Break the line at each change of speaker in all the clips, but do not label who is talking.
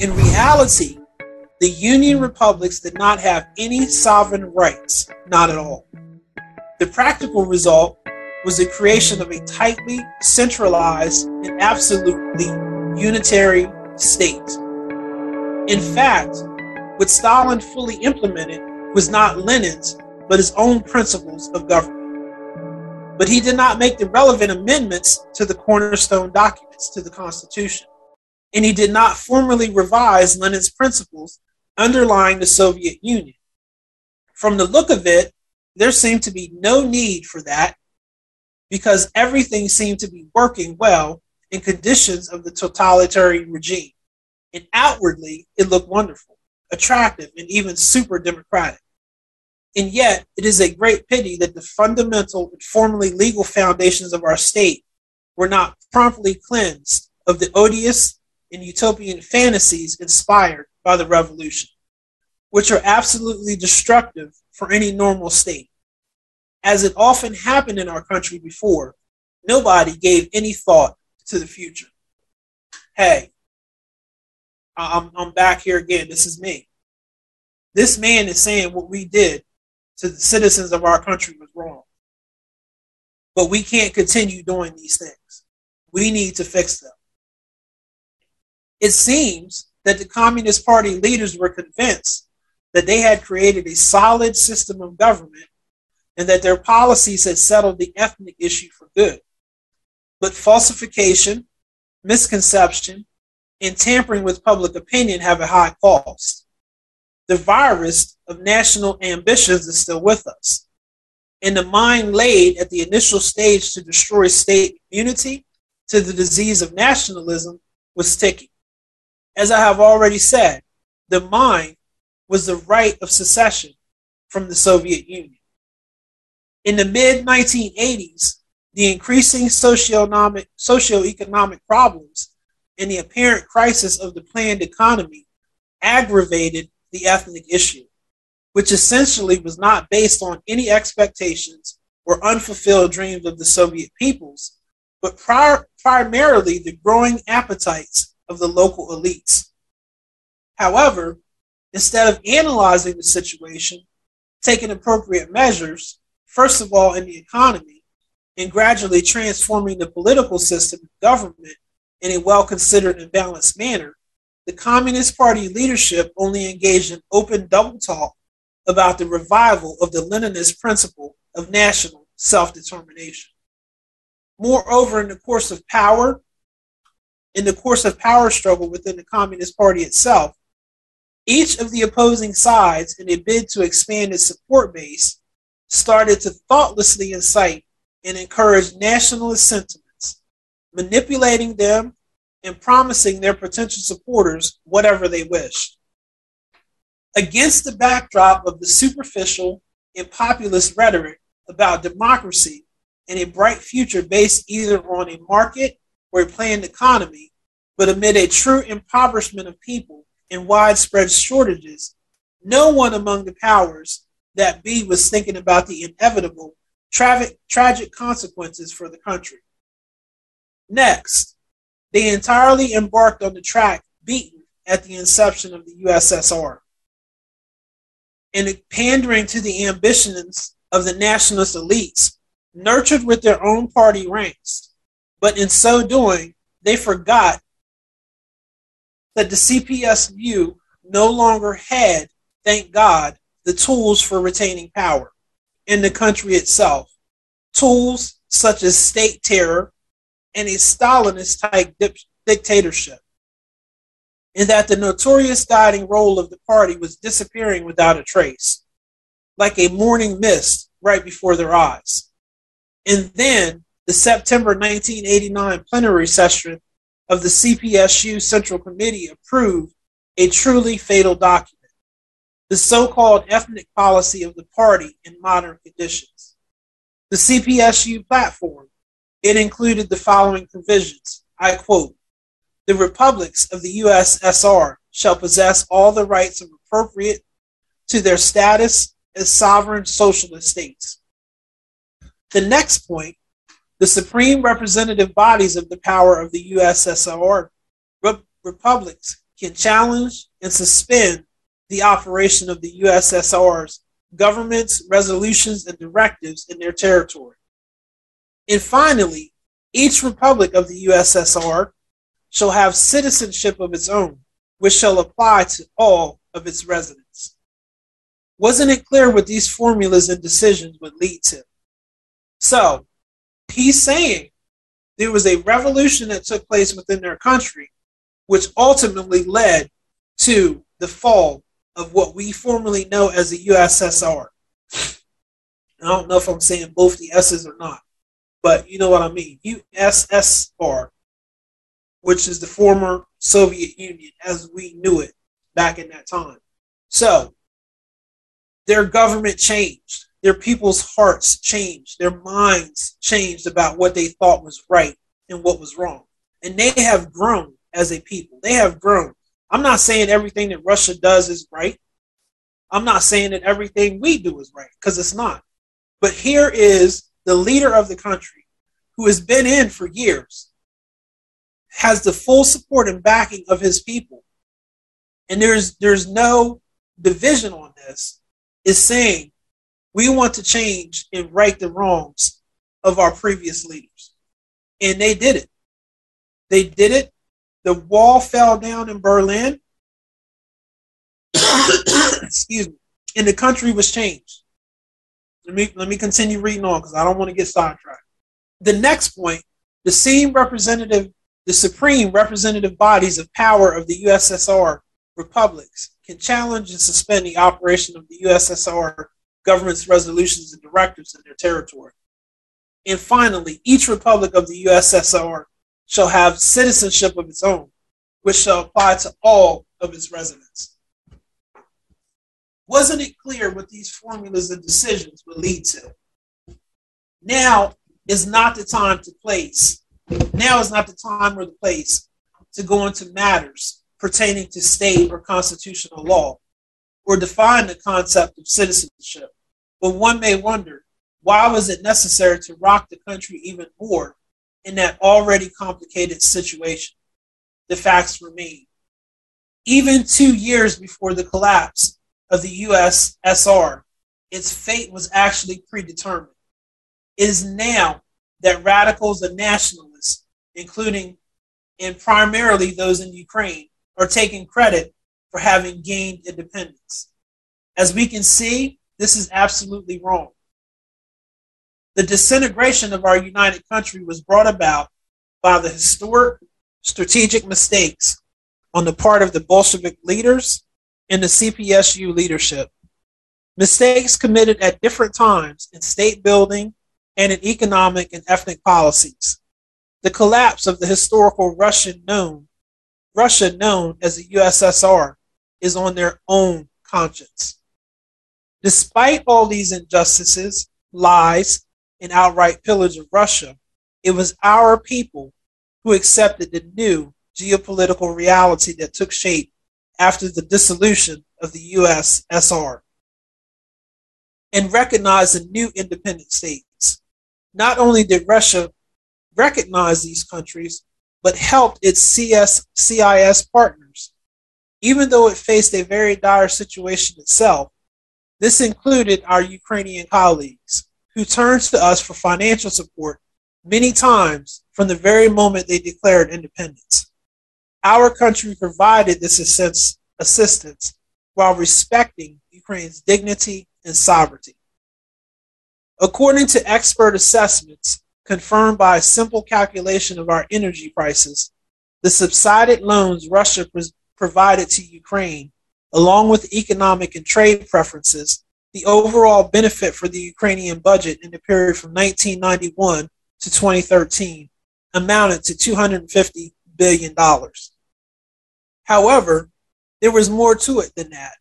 In reality, the Union republics did not have any sovereign rights, not at all. The practical result was the creation of a tightly centralized and absolutely unitary state. In fact, what Stalin fully implemented was not Lenin's, but his own principles of government. But he did not make the relevant amendments to the cornerstone documents to the Constitution. And he did not formally revise Lenin's principles underlying the Soviet Union. From the look of it, there seemed to be no need for that because everything seemed to be working well in conditions of the totalitarian regime. And outwardly, it looked wonderful, attractive, and even super democratic. And yet, it is a great pity that the fundamental and formally legal foundations of our state were not promptly cleansed of the odious and utopian fantasies inspired by the revolution, which are absolutely destructive for any normal state. As it often happened in our country before, nobody gave any thought to the future. Hey, I'm, I'm back here again. This is me. This man is saying what we did to the citizens of our country was wrong. But we can't continue doing these things. We need to fix them. It seems that the Communist Party leaders were convinced that they had created a solid system of government and that their policies had settled the ethnic issue for good. But falsification, misconception, and tampering with public opinion have a high cost. The virus of national ambitions is still with us. And the mine laid at the initial stage to destroy state unity to the disease of nationalism was ticking. As I have already said, the mine was the right of secession from the Soviet Union. In the mid 1980s, the increasing socioeconomic, socioeconomic problems and the apparent crisis of the planned economy aggravated the ethnic issue, which essentially was not based on any expectations or unfulfilled dreams of the Soviet peoples, but prior, primarily the growing appetites of the local elites. However, instead of analyzing the situation, taking appropriate measures, first of all in the economy, and gradually transforming the political system and government in a well considered and balanced manner, the Communist Party leadership only engaged in open double talk about the revival of the Leninist principle of national self determination. Moreover, in the course of power, in the course of power struggle within the Communist Party itself, each of the opposing sides, in a bid to expand its support base, started to thoughtlessly incite and encourage nationalist sentiments, manipulating them and promising their potential supporters whatever they wished. Against the backdrop of the superficial and populist rhetoric about democracy and a bright future based either on a market or a planned economy, but amid a true impoverishment of people and widespread shortages, no one among the powers that be was thinking about the inevitable tragic, tragic consequences for the country. Next, they entirely embarked on the track beaten at the inception of the USSR. And pandering to the ambitions of the nationalist elites, nurtured with their own party ranks. But in so doing, they forgot that the CPSU no longer had, thank God, the tools for retaining power in the country itself. Tools such as state terror and a Stalinist type dictatorship. And that the notorious guiding role of the party was disappearing without a trace, like a morning mist right before their eyes. And then the September 1989 plenary session of the CPSU Central Committee approved a truly fatal document the so called ethnic policy of the party in modern conditions. The CPSU platform, it included the following provisions. I quote The republics of the USSR shall possess all the rights appropriate to their status as sovereign socialist states. The next point the supreme representative bodies of the power of the USSR re- republics can challenge and suspend the operation of the USSR's governments, resolutions, and directives in their territory. And finally, each republic of the USSR shall have citizenship of its own, which shall apply to all of its residents. Wasn't it clear what these formulas and decisions would lead to? So, he's saying there was a revolution that took place within their country, which ultimately led to the fall of what we formerly know as the USSR. I don't know if I'm saying both the S's or not, but you know what I mean. USSR, which is the former Soviet Union as we knew it back in that time. So, their government changed. Their people's hearts changed. Their minds changed about what they thought was right and what was wrong. And they have grown as a people. They have grown. I'm not saying everything that Russia does is right. I'm not saying that everything we do is right, because it's not. But here is the leader of the country who has been in for years, has the full support and backing of his people. And there's there's no division on this, is saying we want to change and right the wrongs of our previous leaders. And they did it. They did it the wall fell down in Berlin. Excuse me. And the country was changed. Let me let me continue reading on because I don't want to get sidetracked. The next point, the same representative, the supreme representative bodies of power of the USSR republics can challenge and suspend the operation of the USSR government's resolutions and directives in their territory. And finally, each republic of the USSR shall have citizenship of its own, which shall apply to all of its residents. Wasn't it clear what these formulas and decisions would lead to? Now is not the time to place. Now is not the time or the place to go into matters pertaining to state or constitutional law or define the concept of citizenship. But one may wonder why was it necessary to rock the country even more in that already complicated situation. The facts remain. Even two years before the collapse of the USSR, its fate was actually predetermined. Is now that radicals and nationalists, including and primarily those in Ukraine, are taking credit for having gained independence. As we can see, this is absolutely wrong. The disintegration of our united country was brought about by the historic strategic mistakes on the part of the Bolshevik leaders and the CPSU leadership. Mistakes committed at different times in state building and in economic and ethnic policies. The collapse of the historical Russian known, Russia known as the USSR, is on their own conscience. Despite all these injustices, lies, and outright pillage of Russia, it was our people who accepted the new geopolitical reality that took shape after the dissolution of the USSR and recognized the new independent states. Not only did Russia recognize these countries, but helped its CS, CIS partners. Even though it faced a very dire situation itself, this included our Ukrainian colleagues who turned to us for financial support many times from the very moment they declared independence. Our country provided this assistance while respecting Ukraine's dignity and sovereignty. According to expert assessments confirmed by a simple calculation of our energy prices, the subsided loans Russia provided to Ukraine, along with economic and trade preferences, the overall benefit for the Ukrainian budget in the period from 1991 to 2013 amounted to $250 billion. However, there was more to it than that.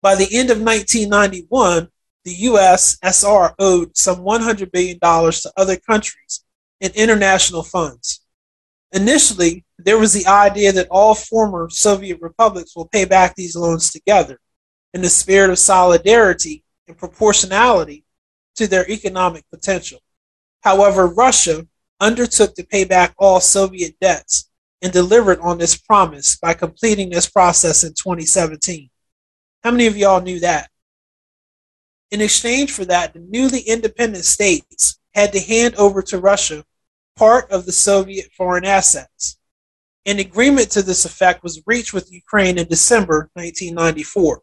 By the end of 1991, the USSR owed some $100 billion to other countries in international funds. Initially, there was the idea that all former Soviet republics will pay back these loans together in the spirit of solidarity and proportionality to their economic potential. However, Russia undertook to pay back all Soviet debts and delivered on this promise by completing this process in 2017. How many of y'all knew that? In exchange for that, the newly independent states had to hand over to Russia part of the Soviet foreign assets. An agreement to this effect was reached with Ukraine in December 1994.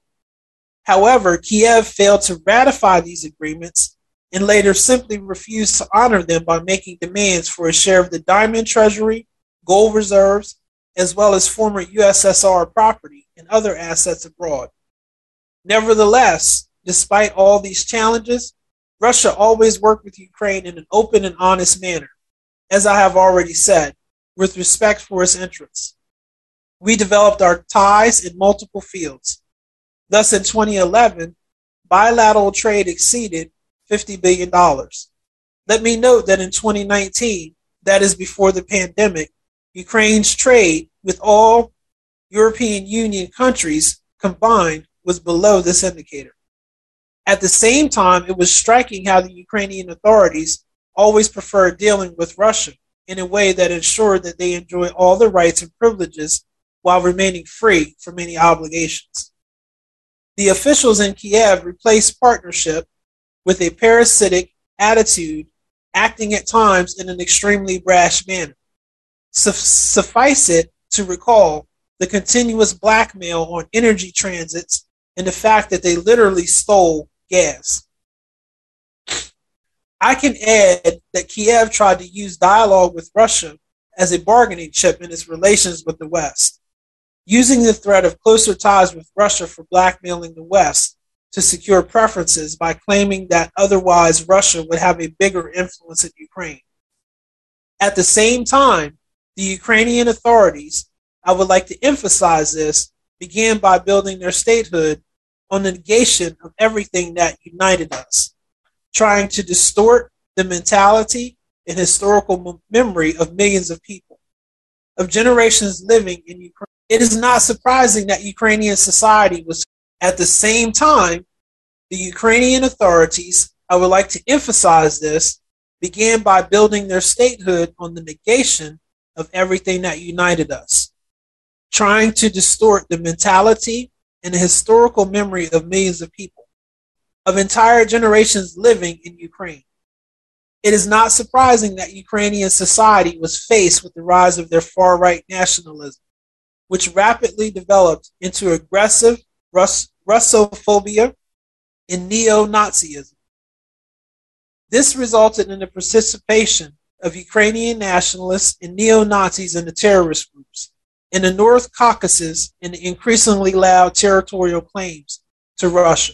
However, Kiev failed to ratify these agreements and later simply refused to honor them by making demands for a share of the diamond treasury, gold reserves, as well as former USSR property and other assets abroad. Nevertheless, despite all these challenges, Russia always worked with Ukraine in an open and honest manner, as I have already said, with respect for its interests. We developed our ties in multiple fields. Thus, in 2011, bilateral trade exceeded $50 billion. Let me note that in 2019, that is before the pandemic, Ukraine's trade with all European Union countries combined was below this indicator. At the same time, it was striking how the Ukrainian authorities always preferred dealing with Russia in a way that ensured that they enjoy all the rights and privileges while remaining free from any obligations. The officials in Kiev replaced partnership with a parasitic attitude, acting at times in an extremely brash manner. Suffice it to recall the continuous blackmail on energy transits and the fact that they literally stole gas. I can add that Kiev tried to use dialogue with Russia as a bargaining chip in its relations with the West, using the threat of closer ties with Russia for blackmailing the West to secure preferences by claiming that otherwise Russia would have a bigger influence in Ukraine. At the same time, the Ukrainian authorities, I would like to emphasize this, began by building their statehood on the negation of everything that united us, trying to distort the mentality and historical memory of millions of people, of generations living in Ukraine. It is not surprising that Ukrainian society was at the same time, the Ukrainian authorities, I would like to emphasize this, began by building their statehood on the negation of everything that united us, trying to distort the mentality and the historical memory of millions of people, of entire generations living in Ukraine. It is not surprising that Ukrainian society was faced with the rise of their far right nationalism, which rapidly developed into aggressive Rus- Russophobia and neo Nazism. This resulted in the participation of Ukrainian nationalists and neo Nazis in the terrorist groups, in the North Caucasus and the increasingly loud territorial claims to Russia.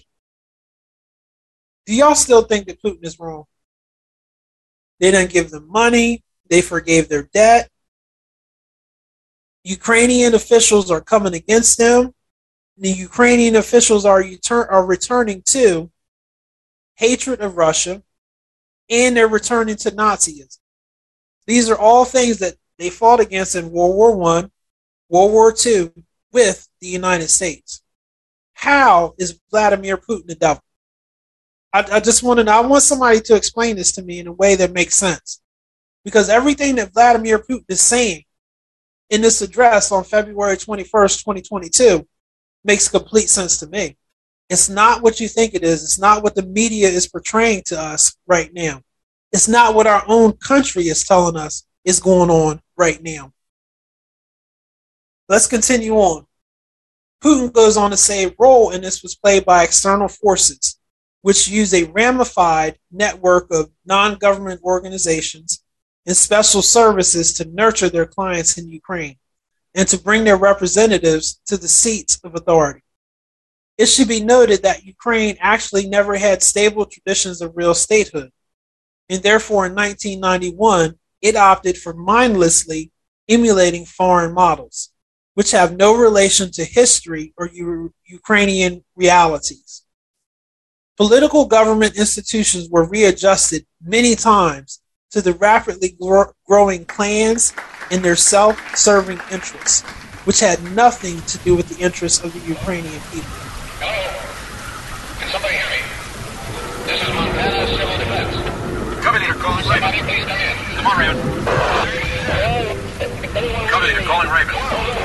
Do y'all still think that Putin is wrong? They didn't give them money, they forgave their debt. Ukrainian officials are coming against them. The Ukrainian officials are, return, are returning to hatred of Russia and they're returning to Nazism. These are all things that they fought against in World War One, World War II with the United States. How is Vladimir Putin the devil? I, I just want to know, I want somebody to explain this to me in a way that makes sense. Because everything that Vladimir Putin is saying in this address on February 21st, 2022, makes complete sense to me. It's not what you think it is. It's not what the media is portraying to us right now. It's not what our own country is telling us is going on right now. Let's continue on. Putin goes on to say a role in this was played by external forces, which use a ramified network of non government organizations and special services to nurture their clients in Ukraine and to bring their representatives to the seats of authority. It should be noted that Ukraine actually never had stable traditions of real statehood, and therefore in 1991 it opted for mindlessly emulating foreign models which have no relation to history or U- Ukrainian realities. Political government institutions were readjusted many times to the rapidly gro- growing clans and their self serving interests, which had nothing to do with the interests of the Ukrainian people.
Hello? Can somebody hear me? This is Montana Civil Defense.
Copy, leader.
calling Raven. Please come in. Come on, Raven. Come in, you're calling Raven.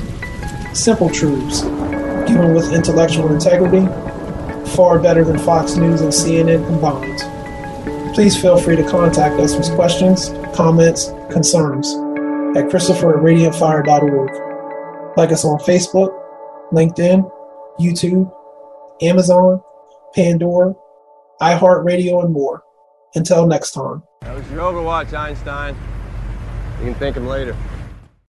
Simple truths, given with intellectual integrity, far better than Fox News and CNN combined. Please feel free to contact us with questions, comments, concerns at Christopher at. Like us on Facebook, LinkedIn, YouTube, Amazon, Pandora, iHeartRadio, and more. Until next time.
That was your Overwatch, Einstein. You can thank him later.